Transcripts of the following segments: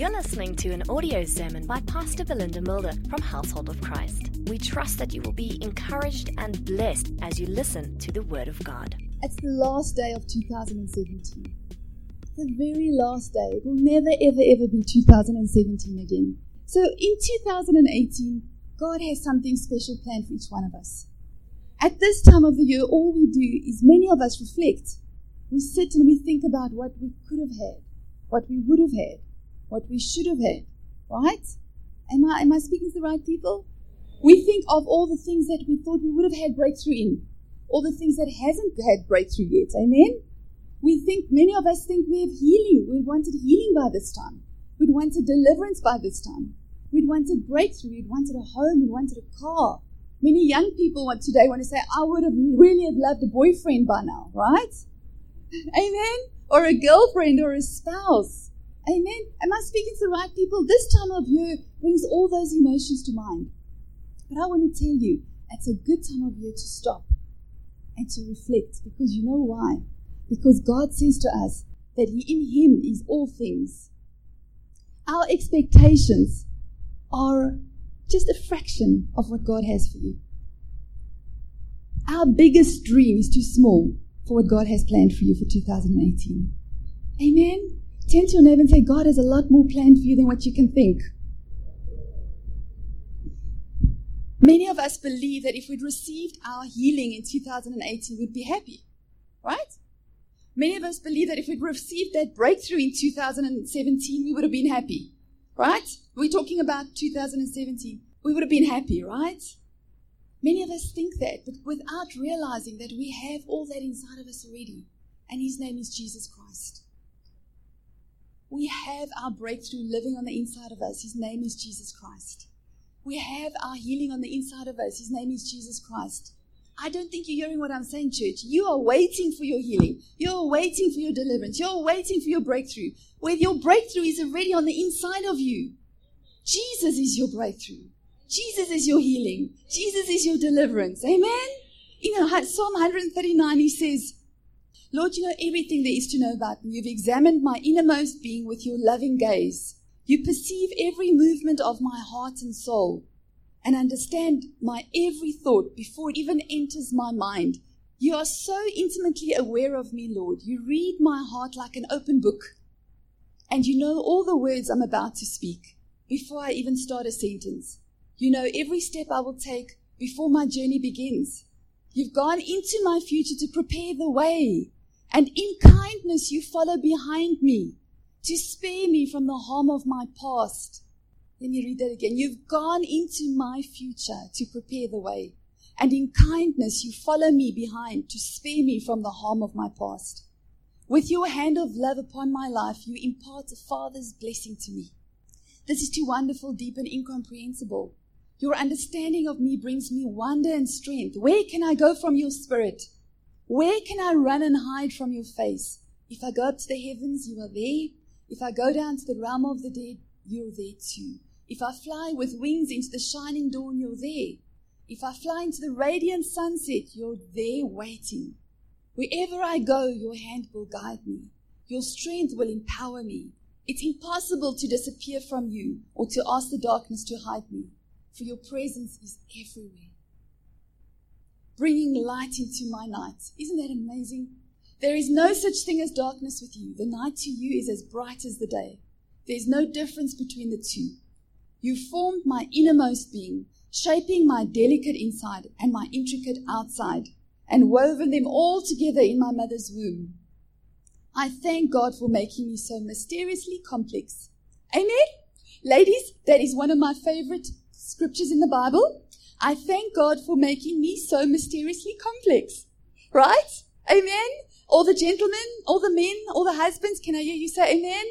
You're listening to an audio sermon by Pastor Belinda Mulder from Household of Christ. We trust that you will be encouraged and blessed as you listen to the Word of God. It's the last day of 2017. The very last day. It will never, ever, ever be 2017 again. So in 2018, God has something special planned for each one of us. At this time of the year, all we do is many of us reflect. We sit and we think about what we could have had, what we would have had, what we should have had, right? Am I, am I speaking to the right people? We think of all the things that we thought we would have had breakthrough in, all the things that hasn't had breakthrough yet. Amen? We think, many of us think we have healing. We wanted healing by this time. We'd wanted deliverance by this time. We'd wanted breakthrough. We'd wanted a home. We wanted a car. Many young people want today want to say, I would have really have loved a boyfriend by now, right? Amen? Or a girlfriend or a spouse. Amen. Am I speaking to the right people? This time of year brings all those emotions to mind. But I want to tell you, it's a good time of year to stop and to reflect because you know why? Because God says to us that he, in Him is all things. Our expectations are just a fraction of what God has for you. Our biggest dream is too small for what God has planned for you for 2018. Amen. Turn to your neighbor and say, God has a lot more planned for you than what you can think. Many of us believe that if we'd received our healing in 2018, we'd be happy, right? Many of us believe that if we'd received that breakthrough in 2017, we would have been happy, right? We're talking about 2017. We would have been happy, right? Many of us think that, but without realizing that we have all that inside of us already. And his name is Jesus Christ. We have our breakthrough living on the inside of us. His name is Jesus Christ. We have our healing on the inside of us. His name is Jesus Christ. I don't think you're hearing what I'm saying, church. You are waiting for your healing. You're waiting for your deliverance. You're waiting for your breakthrough. Where your breakthrough is already on the inside of you. Jesus is your breakthrough. Jesus is your healing. Jesus is your deliverance. Amen? You know, Psalm 139, he says, Lord, you know everything there is to know about me. You've examined my innermost being with your loving gaze. You perceive every movement of my heart and soul and understand my every thought before it even enters my mind. You are so intimately aware of me, Lord. You read my heart like an open book. And you know all the words I'm about to speak before I even start a sentence. You know every step I will take before my journey begins. You've gone into my future to prepare the way and in kindness you follow behind me to spare me from the harm of my past. Let me read that again. You've gone into my future to prepare the way. And in kindness you follow me behind to spare me from the harm of my past. With your hand of love upon my life, you impart a Father's blessing to me. This is too wonderful, deep, and incomprehensible. Your understanding of me brings me wonder and strength. Where can I go from your spirit? Where can I run and hide from your face? If I go up to the heavens, you are there. If I go down to the realm of the dead, you're there too. If I fly with wings into the shining dawn, you're there. If I fly into the radiant sunset, you're there waiting. Wherever I go, your hand will guide me. Your strength will empower me. It's impossible to disappear from you or to ask the darkness to hide me, for your presence is everywhere bringing light into my night. Isn't that amazing? There is no such thing as darkness with you. The night to you is as bright as the day. There's no difference between the two. You formed my innermost being, shaping my delicate inside and my intricate outside, and woven them all together in my mother's womb. I thank God for making me so mysteriously complex. Amen? Ladies, that is one of my favorite scriptures in the Bible. I thank God for making me so mysteriously complex. Right? Amen? All the gentlemen, all the men, all the husbands, can I hear you say amen?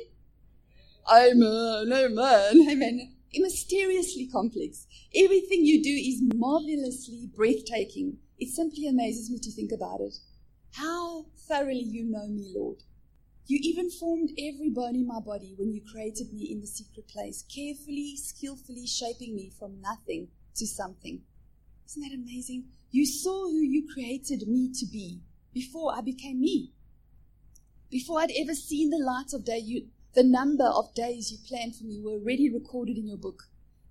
Amen, amen, amen. Mysteriously complex. Everything you do is marvelously breathtaking. It simply amazes me to think about it. How thoroughly you know me, Lord. You even formed every bone in my body when you created me in the secret place, carefully, skillfully shaping me from nothing to something. Isn't that amazing? You saw who you created me to be before I became me. Before I'd ever seen the light of day, you, the number of days you planned for me were already recorded in your book.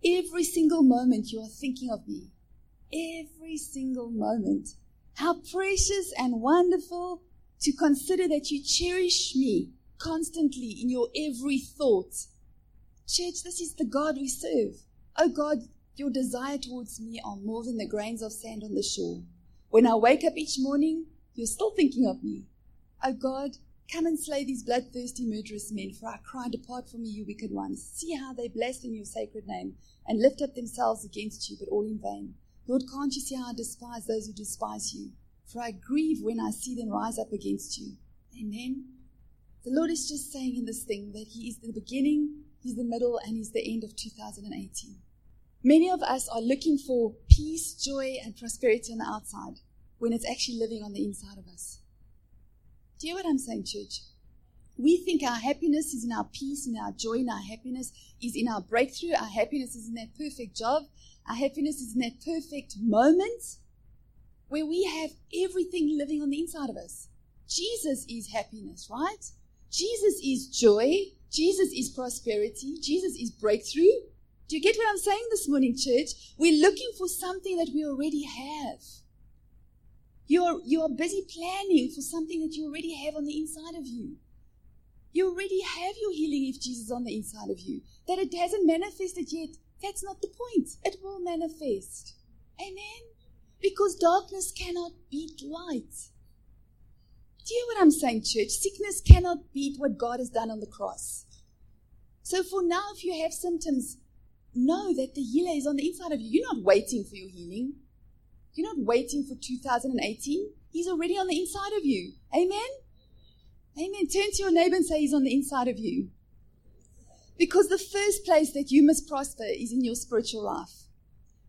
Every single moment you are thinking of me. Every single moment. How precious and wonderful to consider that you cherish me constantly in your every thought. Church, this is the God we serve. Oh God, your desire towards me are more than the grains of sand on the shore. When I wake up each morning, you're still thinking of me. Oh God, come and slay these bloodthirsty, murderous men, for I cry, Depart from me, you wicked ones. See how they blaspheme your sacred name and lift up themselves against you, but all in vain. Lord, can't you see how I despise those who despise you? For I grieve when I see them rise up against you. Amen. The Lord is just saying in this thing that He is the beginning, He's the middle, and He's the end of 2018. Many of us are looking for peace, joy, and prosperity on the outside when it's actually living on the inside of us. Do you hear what I'm saying, church? We think our happiness is in our peace, in our joy, in our happiness is in our breakthrough. Our happiness is in that perfect job. Our happiness is in that perfect moment where we have everything living on the inside of us. Jesus is happiness, right? Jesus is joy. Jesus is prosperity. Jesus is breakthrough. Do you get what I'm saying this morning, church? We're looking for something that we already have. You're, you're busy planning for something that you already have on the inside of you. You already have your healing if Jesus is on the inside of you. That it hasn't manifested yet, that's not the point. It will manifest. Amen? Because darkness cannot beat light. Do you hear what I'm saying, church? Sickness cannot beat what God has done on the cross. So for now, if you have symptoms, know that the healer is on the inside of you. You're not waiting for your healing. You're not waiting for 2018. He's already on the inside of you. Amen? Amen. Turn to your neighbor and say he's on the inside of you. Because the first place that you must prosper is in your spiritual life.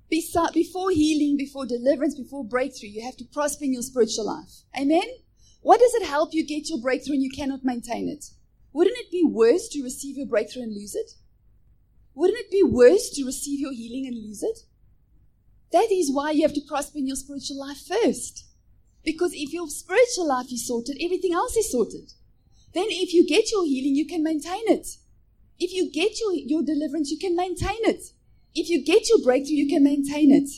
Before healing, before deliverance, before breakthrough, you have to prosper in your spiritual life. Amen? What does it help you get your breakthrough and you cannot maintain it? Wouldn't it be worse to receive your breakthrough and lose it? Wouldn't it be worse to receive your healing and lose it? That is why you have to prosper in your spiritual life first. Because if your spiritual life is sorted, everything else is sorted. Then if you get your healing, you can maintain it. If you get your, your deliverance, you can maintain it. If you get your breakthrough, you can maintain it.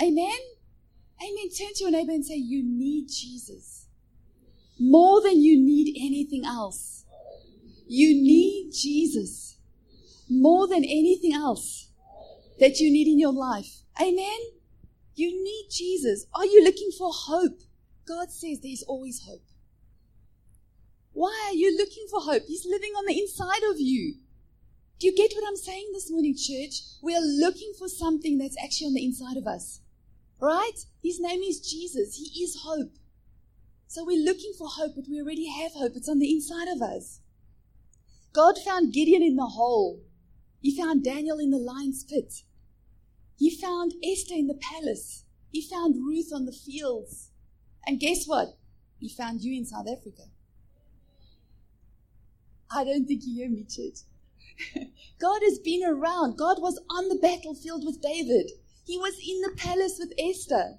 Amen? Amen. Turn to your neighbor and say, You need Jesus. More than you need anything else. You need Jesus more than anything else that you need in your life. Amen? You need Jesus. Are you looking for hope? God says there's always hope. Why are you looking for hope? He's living on the inside of you. Do you get what I'm saying this morning, church? We are looking for something that's actually on the inside of us. Right? His name is Jesus. He is hope. So we're looking for hope, but we already have hope. It's on the inside of us. God found Gideon in the hole. He found Daniel in the lion's pit. He found Esther in the palace. He found Ruth on the fields. And guess what? He found you in South Africa. I don't think you hear me, church. God has been around. God was on the battlefield with David. He was in the palace with Esther.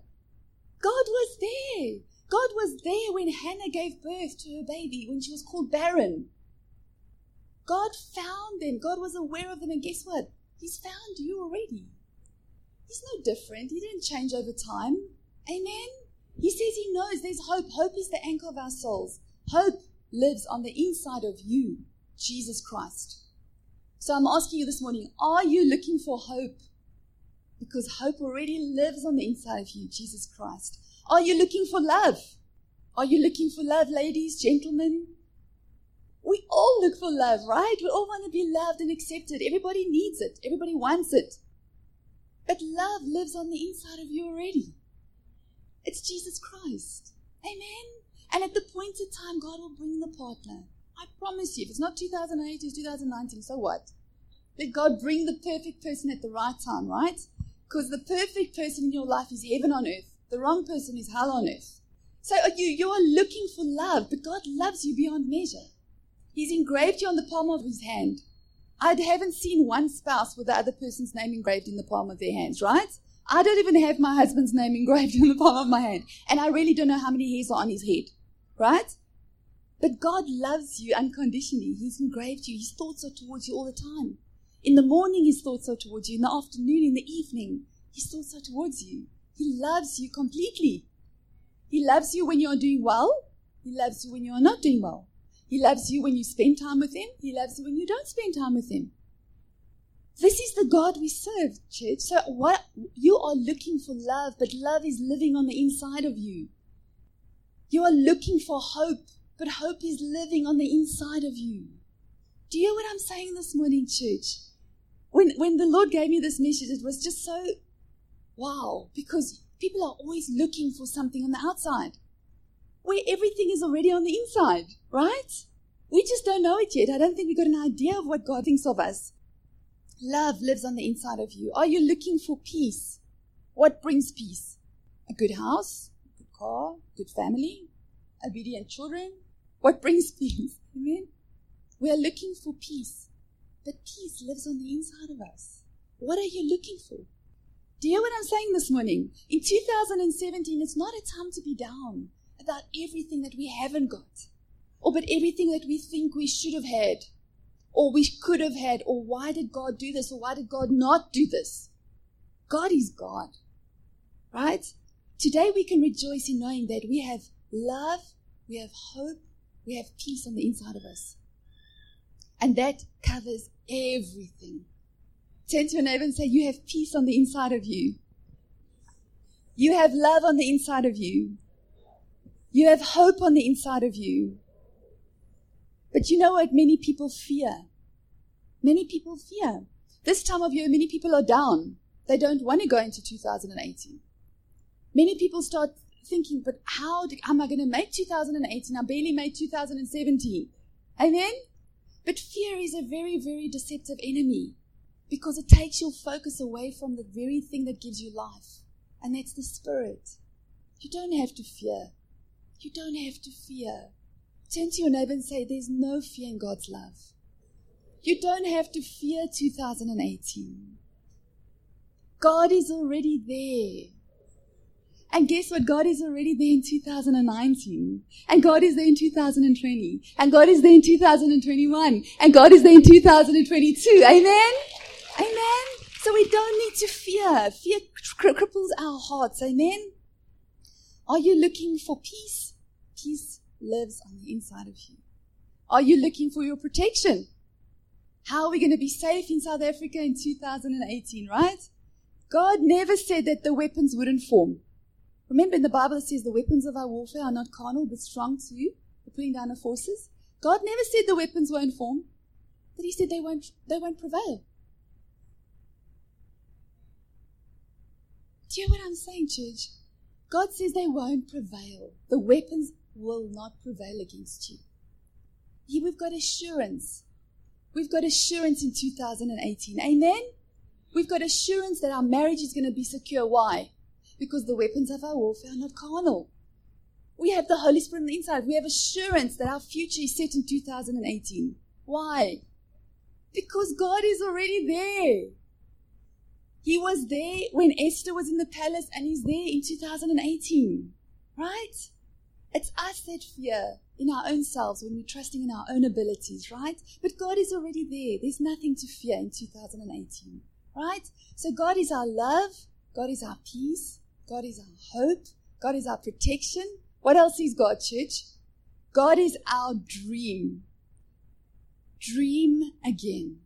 God was there. God was there when Hannah gave birth to her baby, when she was called barren. God found them. God was aware of them. And guess what? He's found you already. He's no different. He didn't change over time. Amen? He says he knows there's hope. Hope is the anchor of our souls. Hope lives on the inside of you, Jesus Christ. So I'm asking you this morning are you looking for hope? Because hope already lives on the inside of you, Jesus Christ. Are you looking for love? Are you looking for love, ladies, gentlemen? We all look for love, right? We all want to be loved and accepted. Everybody needs it. Everybody wants it. But love lives on the inside of you already. It's Jesus Christ. Amen. And at the point appointed time, God will bring the partner. I promise you, if it's not 2008, it's 2019, so what? Let God bring the perfect person at the right time, right? Because the perfect person in your life is heaven on earth. The wrong person is hell on earth. So you, you are looking for love, but God loves you beyond measure. He's engraved you on the palm of his hand. I haven't seen one spouse with the other person's name engraved in the palm of their hands, right? I don't even have my husband's name engraved in the palm of my hand. And I really don't know how many hairs are on his head, right? But God loves you unconditionally. He's engraved you. His thoughts are towards you all the time. In the morning, His thoughts are towards you. In the afternoon, in the evening, His thoughts are towards you. He loves you completely. He loves you when you are doing well. He loves you when you are not doing well. He loves you when you spend time with Him. He loves you when you don't spend time with Him. This is the God we serve, church. So what you are looking for love, but love is living on the inside of you. You are looking for hope, but hope is living on the inside of you. Do you hear what I'm saying this morning, church? When when the Lord gave me this message, it was just so wow, because people are always looking for something on the outside. Where everything is already on the inside, right? We just don't know it yet. I don't think we've got an idea of what God thinks of us. Love lives on the inside of you. Are you looking for peace? What brings peace? A good house, a good car, good family, obedient children. What brings peace? Amen. We are looking for peace, but peace lives on the inside of us. What are you looking for? Do you hear what I'm saying this morning? In 2017, it's not a time to be down about everything that we haven't got, or but everything that we think we should have had or we could have had, or why did God do this, or why did God not do this? God is God, right? Today we can rejoice in knowing that we have love, we have hope, we have peace on the inside of us. And that covers everything. Turn to your neighbor and say, You have peace on the inside of you. You have love on the inside of you. You have hope on the inside of you. But you know what? Many people fear. Many people fear. This time of year, many people are down. They don't want to go into 2018. Many people start thinking, but how do, am I going to make 2018? I barely made 2017. Amen? But fear is a very, very deceptive enemy because it takes your focus away from the very thing that gives you life, and that's the Spirit. You don't have to fear. You don't have to fear. Turn to your neighbor and say, There's no fear in God's love. You don't have to fear 2018. God is already there. And guess what? God is already there in 2019. And God is there in 2020. And God is there in 2021. And God is there in 2022. Amen? Amen? So we don't need to fear. Fear cripples our hearts. Amen? Are you looking for peace? Peace lives on the inside of you. Are you looking for your protection? How are we going to be safe in South Africa in 2018, right? God never said that the weapons wouldn't form. Remember in the Bible it says the weapons of our warfare are not carnal but strong to you, the putting down of forces. God never said the weapons won't form, but He said they won't, they won't prevail. Do you hear what I'm saying, church? God says they won't prevail. The weapons will not prevail against you. Here we've got assurance. We've got assurance in 2018. Amen? We've got assurance that our marriage is going to be secure. Why? Because the weapons of our warfare are not carnal. We have the Holy Spirit on the inside. We have assurance that our future is set in 2018. Why? Because God is already there. He was there when Esther was in the palace and he's there in 2018. Right? It's us that fear in our own selves when we're trusting in our own abilities, right? But God is already there. There's nothing to fear in 2018, right? So God is our love. God is our peace. God is our hope. God is our protection. What else is God, church? God is our dream. Dream again.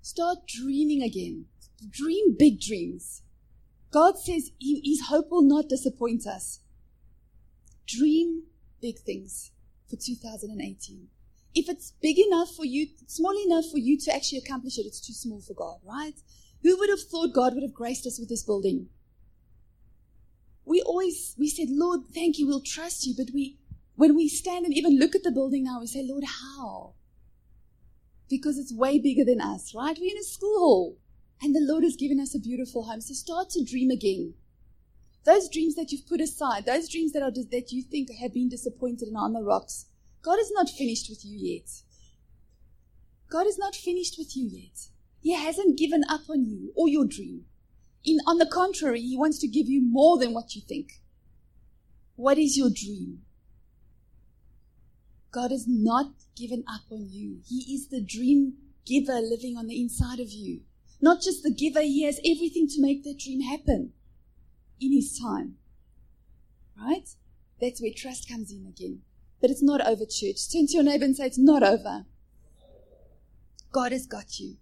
Start dreaming again. Dream big dreams. God says His hope will not disappoint us. Dream big things for 2018. If it's big enough for you, small enough for you to actually accomplish it, it's too small for God, right? Who would have thought God would have graced us with this building? We always, we said, Lord, thank you, we'll trust you. But we, when we stand and even look at the building now, we say, Lord, how? Because it's way bigger than us, right? We're in a school hall and the Lord has given us a beautiful home. So start to dream again. Those dreams that you've put aside, those dreams that are that you think have been disappointed and are on the rocks, God is not finished with you yet. God is not finished with you yet. He hasn't given up on you or your dream. In, on the contrary, He wants to give you more than what you think. What is your dream? God has not given up on you. He is the dream giver living on the inside of you. Not just the giver, He has everything to make that dream happen in His time. Right? That's where trust comes in again. But it's not over, church. Turn to your neighbor and say, It's not over. God has got you.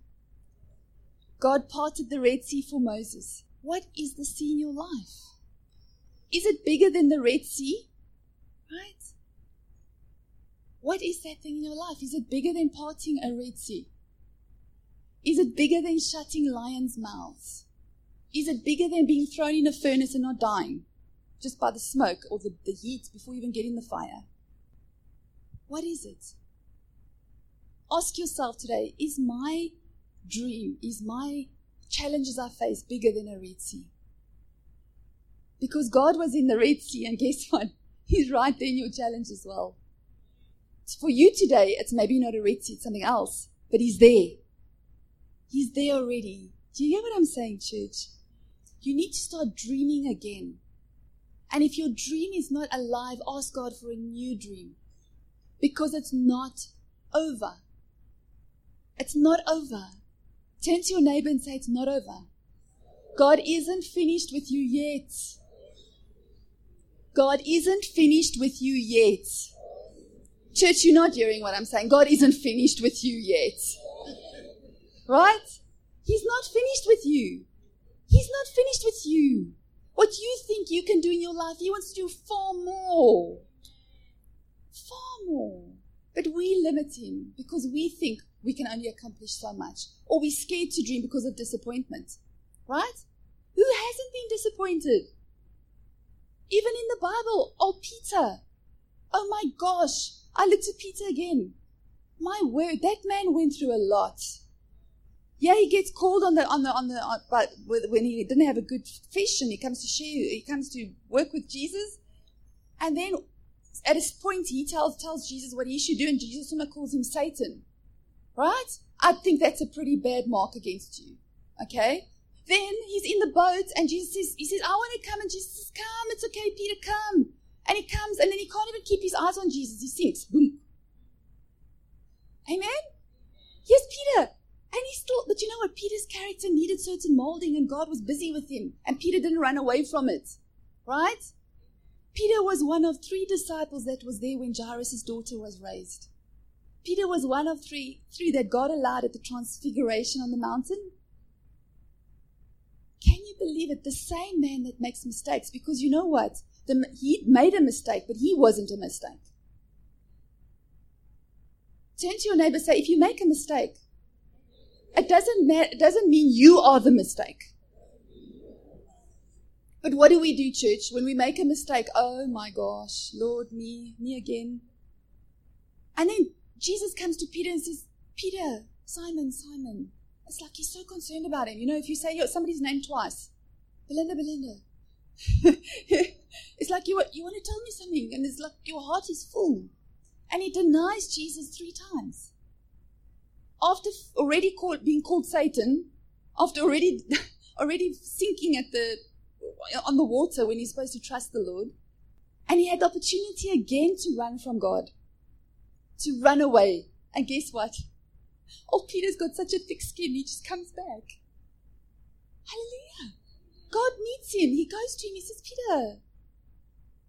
God parted the Red Sea for Moses. What is the sea in your life? Is it bigger than the Red Sea? Right? What is that thing in your life? Is it bigger than parting a Red Sea? Is it bigger than shutting lions' mouths? Is it bigger than being thrown in a furnace and not dying just by the smoke or the, the heat before you even get in the fire? What is it? Ask yourself today is my dream, is my challenges I face bigger than a Red Sea? Because God was in the Red Sea, and guess what? He's right there in your challenge as well. For you today, it's maybe not a Red Sea, it's something else, but He's there. He's there already. Do you hear what I'm saying, church? You need to start dreaming again. And if your dream is not alive, ask God for a new dream. Because it's not over. It's not over. Turn to your neighbor and say, It's not over. God isn't finished with you yet. God isn't finished with you yet. Church, you're not hearing what I'm saying. God isn't finished with you yet. Right? He's not finished with you. He's not finished with you. What you think you can do in your life, He wants to do far more. Far more. But we limit Him because we think we can only accomplish so much. Or we're scared to dream because of disappointment. Right? Who hasn't been disappointed? Even in the Bible, oh, Peter. Oh my gosh. I looked at Peter again. My word, that man went through a lot. Yeah, he gets called on the on the on the on, but when he didn't have a good fish and he comes to share, he comes to work with Jesus, and then at a point he tells tells Jesus what he should do, and Jesus calls him Satan. Right? I think that's a pretty bad mark against you. Okay? Then he's in the boat and Jesus says, he says, I want to come. And Jesus says, come, it's okay, Peter, come. And he comes and then he can't even keep his eyes on Jesus. He sinks. Boom. Amen? Yes, Peter. And he still, but you know what? Peter's character needed certain molding and God was busy with him. And Peter didn't run away from it. Right? Peter was one of three disciples that was there when Jairus' daughter was raised. Peter was one of three, three that God allowed at the transfiguration on the mountain. Can you believe it? The same man that makes mistakes, because you know what? The, he made a mistake, but he wasn't a mistake. Turn to your neighbor say, if you make a mistake, it doesn't, it doesn't mean you are the mistake. But what do we do, church? When we make a mistake, oh my gosh, Lord, me, me again. And then Jesus comes to Peter and says, Peter, Simon, Simon. It's like he's so concerned about him. You know, if you say somebody's name twice, Belinda, Belinda. it's like you, you want to tell me something, and it's like your heart is full. And he denies Jesus three times. After already called, being called Satan, after already, already sinking at the, on the water when he's supposed to trust the Lord, and he had the opportunity again to run from God to run away. And guess what? Oh, Peter's got such a thick skin, he just comes back. Hallelujah. God meets him. He goes to him. He says, Peter,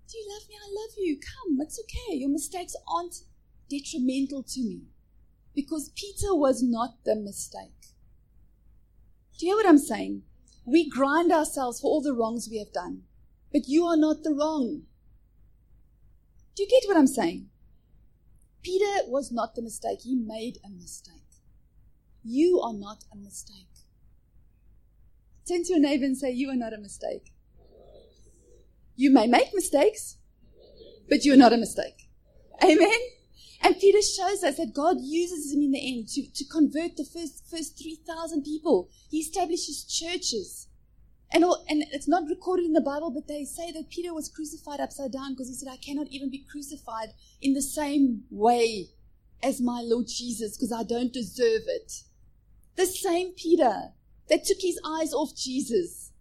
do you love me? I love you. Come, it's okay. Your mistakes aren't detrimental to me. Because Peter was not the mistake. Do you hear what I'm saying? We grind ourselves for all the wrongs we have done. But you are not the wrong. Do you get what I'm saying? Peter was not the mistake. He made a mistake. You are not a mistake. Turn to your neighbor and say, You are not a mistake. You may make mistakes, but you are not a mistake. Amen? And Peter shows us that God uses him in the end to, to convert the first, first 3,000 people. He establishes churches. And, all, and it's not recorded in the Bible, but they say that Peter was crucified upside down because he said, I cannot even be crucified in the same way as my Lord Jesus because I don't deserve it. The same Peter that took his eyes off Jesus.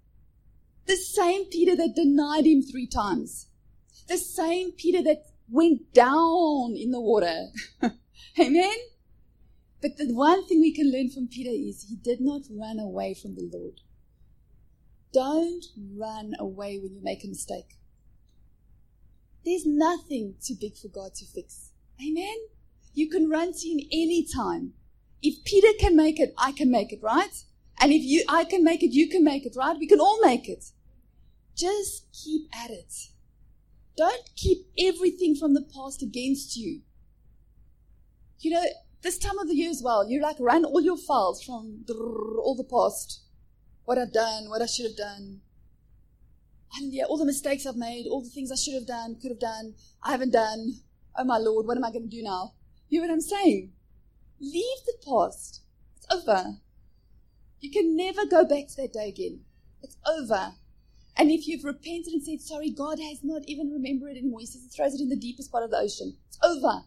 The same Peter that denied him three times. The same Peter that went down in the water. Amen? But the one thing we can learn from Peter is he did not run away from the Lord. Don't run away when you make a mistake. There's nothing too big for God to fix. Amen? You can run to Him anytime. If Peter can make it, I can make it, right? And if you, I can make it, you can make it, right? We can all make it. Just keep at it. Don't keep everything from the past against you. You know, this time of the year as well, you like run all your files from all the past. What I've done, what I should have done. And yeah, all the mistakes I've made, all the things I should have done, could have done, I haven't done. Oh my Lord, what am I going to do now? You know what I'm saying? Leave the past. It's over. You can never go back to that day again. It's over. And if you've repented and said sorry, God has not even remembered it anymore. He says He throws it in the deepest part of the ocean. It's over.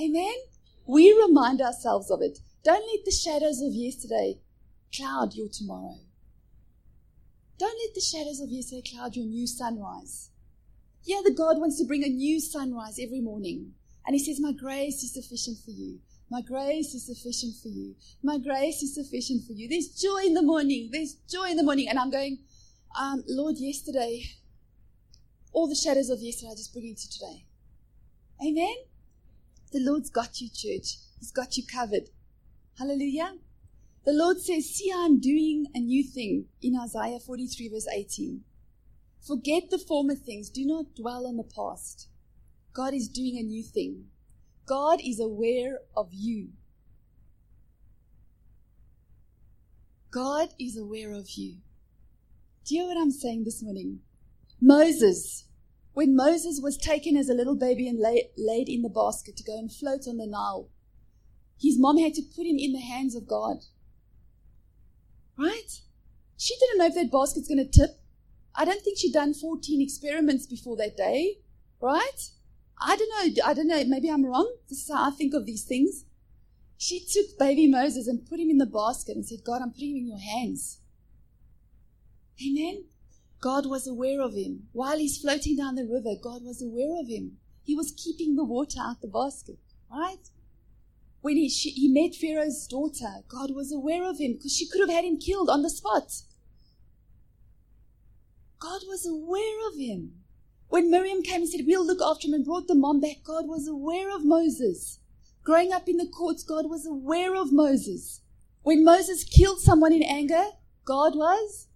Amen? We remind ourselves of it. Don't let the shadows of yesterday cloud your tomorrow. Don't let the shadows of yesterday cloud your new sunrise. Yeah, the God wants to bring a new sunrise every morning. And He says, My grace is sufficient for you. My grace is sufficient for you. My grace is sufficient for you. There's joy in the morning. There's joy in the morning. And I'm going, um, Lord, yesterday, all the shadows of yesterday, I just bring into today. Amen? The Lord's got you, church. He's got you covered. Hallelujah. The Lord says, See, I'm doing a new thing in Isaiah 43, verse 18. Forget the former things. Do not dwell on the past. God is doing a new thing. God is aware of you. God is aware of you. Do you hear what I'm saying this morning? Moses, when Moses was taken as a little baby and lay, laid in the basket to go and float on the Nile, his mom had to put him in the hands of God. Right? She didn't know if that basket's going to tip. I don't think she'd done 14 experiments before that day. Right? I don't know. I don't know. Maybe I'm wrong. This is how I think of these things. She took baby Moses and put him in the basket and said, God, I'm putting him in your hands. Amen. God was aware of him. While he's floating down the river, God was aware of him. He was keeping the water out the basket, right? When he, she, he met Pharaoh's daughter, God was aware of him because she could have had him killed on the spot. God was aware of him. When Miriam came and said, We'll look after him and brought the mom back, God was aware of Moses. Growing up in the courts, God was aware of Moses. When Moses killed someone in anger, God was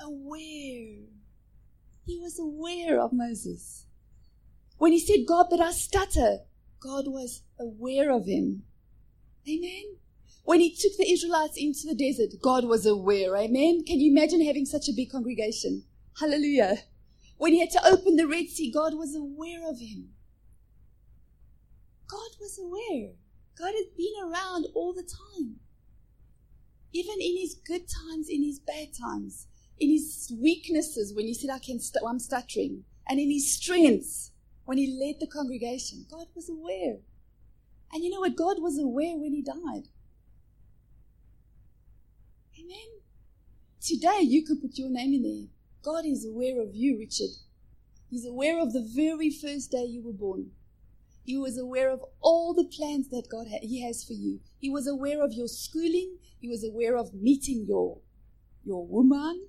aware. He was aware of Moses. When he said, God, but I stutter, God was aware of him. Amen. When he took the Israelites into the desert, God was aware. Amen. Can you imagine having such a big congregation? Hallelujah. When he had to open the Red Sea, God was aware of him. God was aware. God had been around all the time. Even in his good times, in his bad times in his weaknesses when he said, I can st- I'm stuttering, and in his strengths when he led the congregation. God was aware. And you know what? God was aware when he died. Amen. Today, you could put your name in there. God is aware of you, Richard. He's aware of the very first day you were born. He was aware of all the plans that God ha- He has for you. He was aware of your schooling. He was aware of meeting your your woman,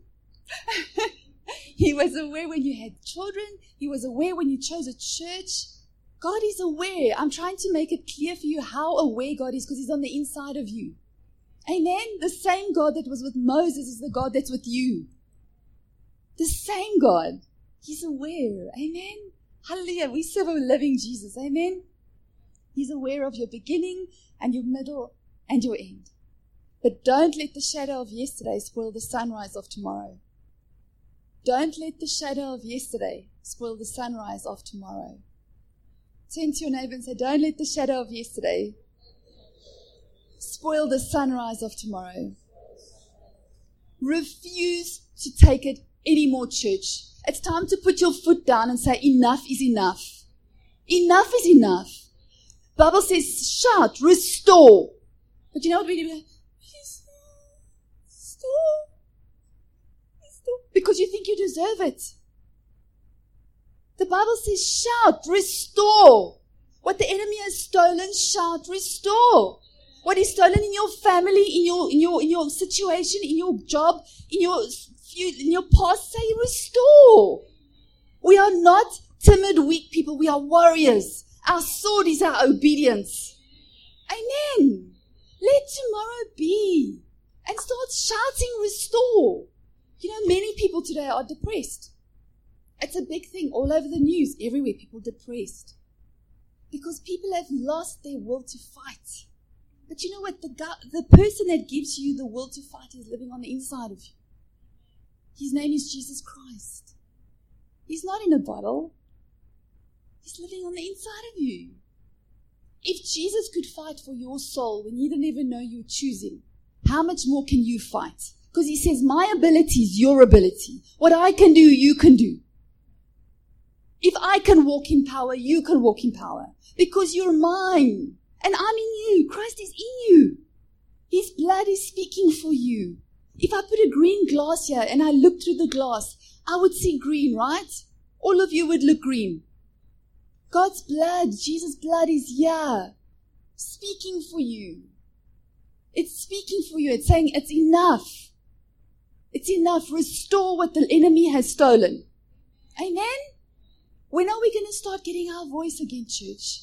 he was aware when you had children. He was aware when you chose a church. God is aware. I'm trying to make it clear for you how aware God is because He's on the inside of you. Amen. The same God that was with Moses is the God that's with you. The same God. He's aware. Amen. Hallelujah. We serve a living Jesus. Amen. He's aware of your beginning and your middle and your end. But don't let the shadow of yesterday spoil the sunrise of tomorrow. Don't let the shadow of yesterday spoil the sunrise of tomorrow. Turn to your neighbor and say, Don't let the shadow of yesterday spoil the sunrise of tomorrow. Refuse to take it anymore, church. It's time to put your foot down and say, Enough is enough. Enough is enough. Bible says, shout, restore. But you know what we do? Restore because you think you deserve it. The Bible says, shout, restore. What the enemy has stolen, shout, restore. What is stolen in your family, in your, in your, in your situation, in your job, in your, in your past, say restore. We are not timid, weak people. We are warriors. Our sword is our obedience. Amen. Let tomorrow be and start shouting restore. You know, many people today are depressed. It's a big thing all over the news, everywhere, people depressed. Because people have lost their will to fight. But you know what? The, the person that gives you the will to fight is living on the inside of you. His name is Jesus Christ. He's not in a bottle. He's living on the inside of you. If Jesus could fight for your soul when you didn't even know you were choosing, how much more can you fight? Because he says, My ability is your ability. What I can do, you can do. If I can walk in power, you can walk in power. Because you're mine. And I'm in you. Christ is in you. His blood is speaking for you. If I put a green glass here and I look through the glass, I would see green, right? All of you would look green. God's blood, Jesus' blood is here, speaking for you. It's speaking for you. It's saying it's enough. It's enough. Restore what the enemy has stolen. Amen? When are we going to start getting our voice again, church?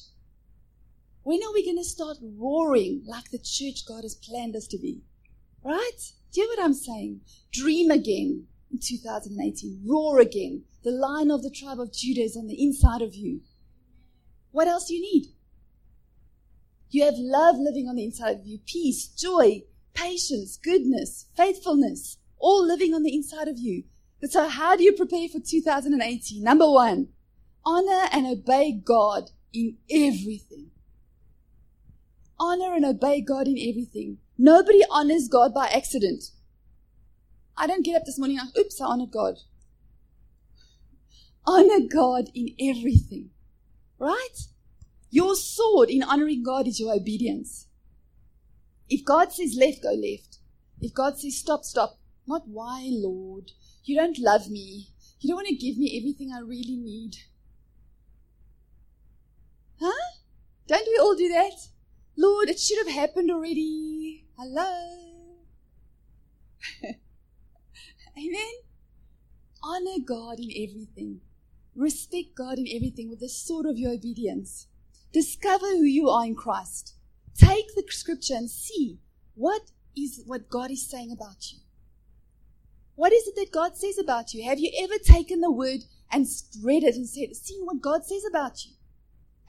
When are we going to start roaring like the church God has planned us to be? Right? Do you hear what I'm saying? Dream again in 2018. Roar again. The lion of the tribe of Judah is on the inside of you. What else do you need? You have love living on the inside of you, peace, joy, patience, goodness, faithfulness, all living on the inside of you. But so how do you prepare for 2018? Number one, honor and obey God in everything. Honor and obey God in everything. Nobody honors God by accident. I don't get up this morning and, oops, I honored God. Honor God in everything. Right? Your sword in honoring God is your obedience. If God says left, go left. If God says stop, stop. Not why, Lord. You don't love me. You don't want to give me everything I really need. Huh? Don't we all do that? Lord, it should have happened already. Hello? Amen? Honor God in everything. Respect God in everything with the sword of your obedience. Discover who you are in Christ. Take the scripture and see what is what God is saying about you. What is it that God says about you? Have you ever taken the word and read it and said, seen what God says about you?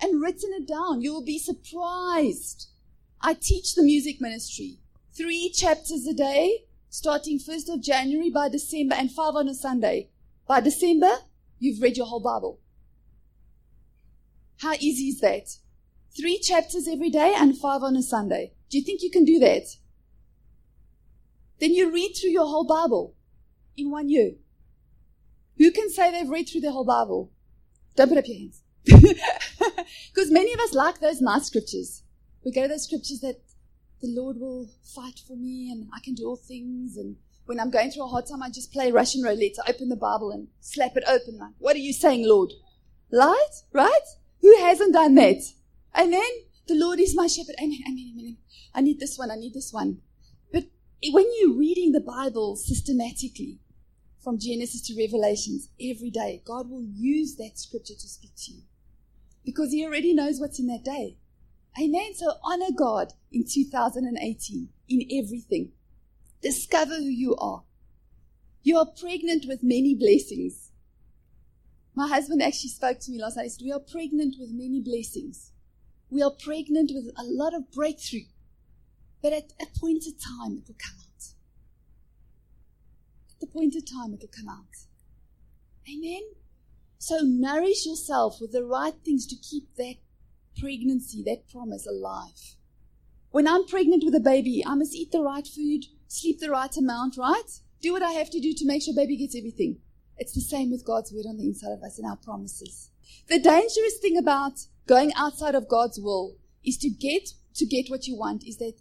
And written it down. You will be surprised. I teach the music ministry. Three chapters a day, starting 1st of January by December and five on a Sunday. By December, you've read your whole Bible. How easy is that? Three chapters every day and five on a Sunday. Do you think you can do that? Then you read through your whole Bible in one year. Who can say they've read through the whole Bible? Don't put up your hands. Because many of us like those nice scriptures. We go to those scriptures that the Lord will fight for me and I can do all things. And when I'm going through a hard time, I just play Russian roulette. I open the Bible and slap it open. Like, what are you saying, Lord? Right? Right? Who hasn't done that? Amen. The Lord is my shepherd. Amen. Amen. Amen. I need this one. I need this one. But when you're reading the Bible systematically, from Genesis to Revelations, every day, God will use that scripture to speak to you. Because He already knows what's in that day. Amen. So honor God in 2018 in everything. Discover who you are. You are pregnant with many blessings. My husband actually spoke to me last night. He said, We are pregnant with many blessings. We are pregnant with a lot of breakthrough. But at a point of time, it will come Point of time, it will come out. Amen? So nourish yourself with the right things to keep that pregnancy, that promise alive. When I'm pregnant with a baby, I must eat the right food, sleep the right amount, right? Do what I have to do to make sure baby gets everything. It's the same with God's word on the inside of us and our promises. The dangerous thing about going outside of God's will is to get to get what you want is that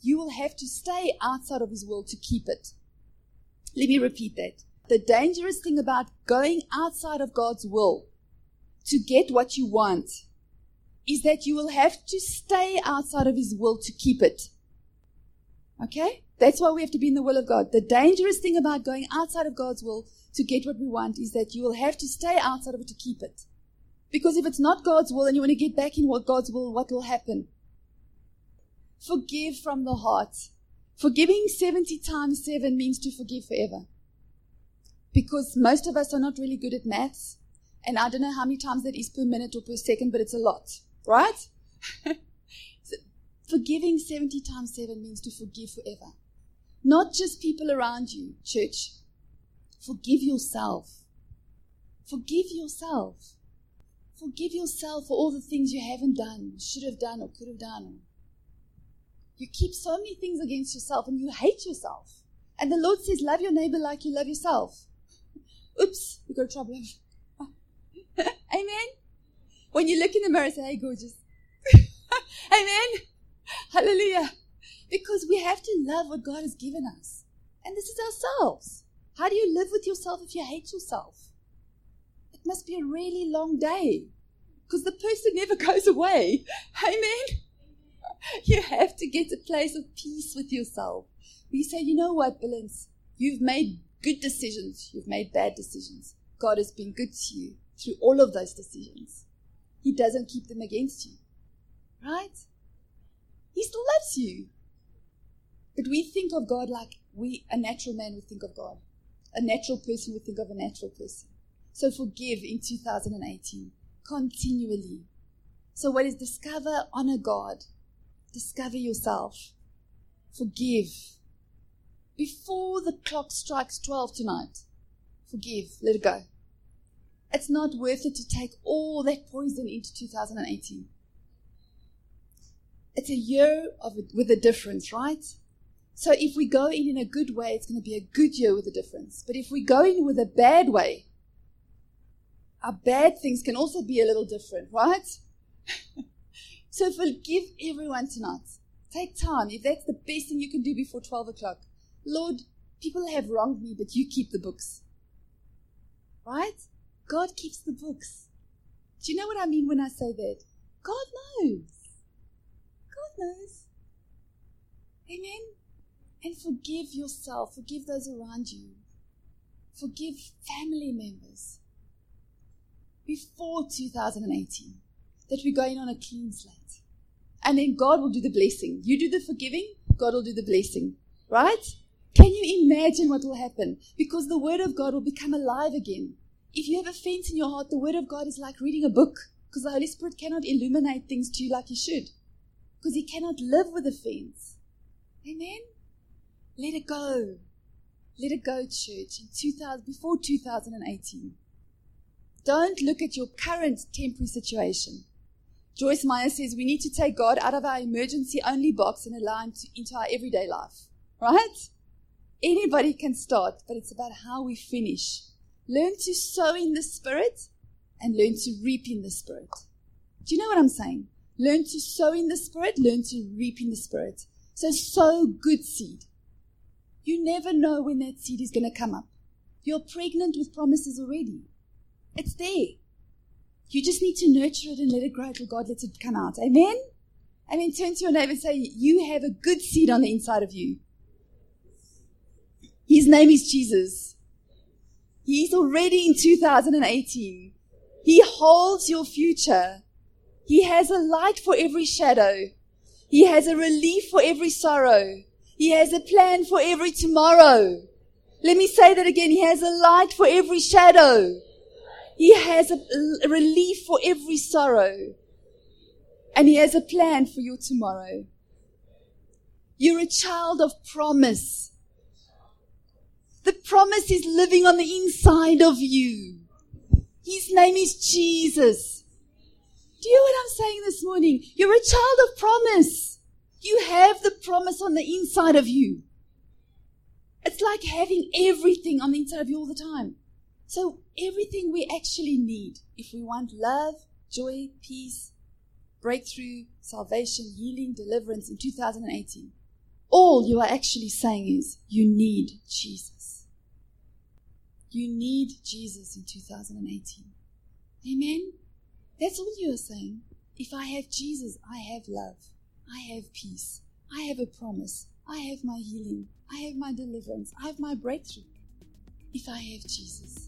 you will have to stay outside of his will to keep it. Let me repeat that. The dangerous thing about going outside of God's will to get what you want is that you will have to stay outside of His will to keep it. Okay? That's why we have to be in the will of God. The dangerous thing about going outside of God's will to get what we want is that you will have to stay outside of it to keep it. Because if it's not God's will and you want to get back in what God's will, what will happen? Forgive from the heart. Forgiving 70 times 7 means to forgive forever. Because most of us are not really good at maths. And I don't know how many times that is per minute or per second, but it's a lot. Right? so forgiving 70 times 7 means to forgive forever. Not just people around you, church. Forgive yourself. Forgive yourself. Forgive yourself for all the things you haven't done, should have done, or could have done. You keep so many things against yourself and you hate yourself. And the Lord says, Love your neighbor like you love yourself. Oops, we got trouble. Amen. When you look in the mirror, say, Hey, gorgeous. Amen. Hallelujah. Because we have to love what God has given us. And this is ourselves. How do you live with yourself if you hate yourself? It must be a really long day because the person never goes away. Amen. You have to get a place of peace with yourself. We say, you know what, Belinda? You've made good decisions. You've made bad decisions. God has been good to you through all of those decisions. He doesn't keep them against you. Right? He still loves you. But we think of God like we, a natural man would think of God. A natural person would think of a natural person. So forgive in 2018 continually. So what is discover, honor God, discover yourself, forgive. Before the clock strikes 12 tonight, forgive, let it go. It's not worth it to take all that poison into 2018. It's a year of with a difference, right? So if we go in in a good way, it's going to be a good year with a difference. But if we go in with a bad way, our bad things can also be a little different, right? so forgive everyone tonight. Take time. If that's the best thing you can do before 12 o'clock. Lord, people have wronged me, but you keep the books. Right? God keeps the books. Do you know what I mean when I say that? God knows. God knows. Amen. And forgive yourself, forgive those around you, forgive family members before 2018 that we're going on a clean slate. And then God will do the blessing. You do the forgiving, God will do the blessing. Right? Can you imagine what will happen? Because the Word of God will become alive again. If you have offense in your heart, the Word of God is like reading a book because the Holy Spirit cannot illuminate things to you like He should because He cannot live with offense. Amen? Let it go. Let it go, church, in 2000, before 2018. Don't look at your current temporary situation. Joyce Meyer says we need to take God out of our emergency only box and allow Him to, into our everyday life. Right? Anybody can start, but it's about how we finish. Learn to sow in the Spirit and learn to reap in the Spirit. Do you know what I'm saying? Learn to sow in the Spirit, learn to reap in the Spirit. So sow good seed. You never know when that seed is going to come up. You're pregnant with promises already. It's there. You just need to nurture it and let it grow till God lets it come out. Amen? I mean, turn to your neighbor and say, You have a good seed on the inside of you. His name is Jesus. He's already in 2018. He holds your future. He has a light for every shadow. He has a relief for every sorrow. He has a plan for every tomorrow. Let me say that again. He has a light for every shadow. He has a, relief for every sorrow. And He has a plan for your tomorrow. You're a child of promise. The promise is living on the inside of you. His name is Jesus. Do you know what I'm saying this morning? You're a child of promise. You have the promise on the inside of you. It's like having everything on the inside of you all the time. So everything we actually need, if we want love, joy, peace, breakthrough, salvation, healing, deliverance in 2018, all you are actually saying is you need Jesus. You need Jesus in 2018. Amen? That's all you are saying. If I have Jesus, I have love. I have peace. I have a promise. I have my healing. I have my deliverance. I have my breakthrough. If I have Jesus.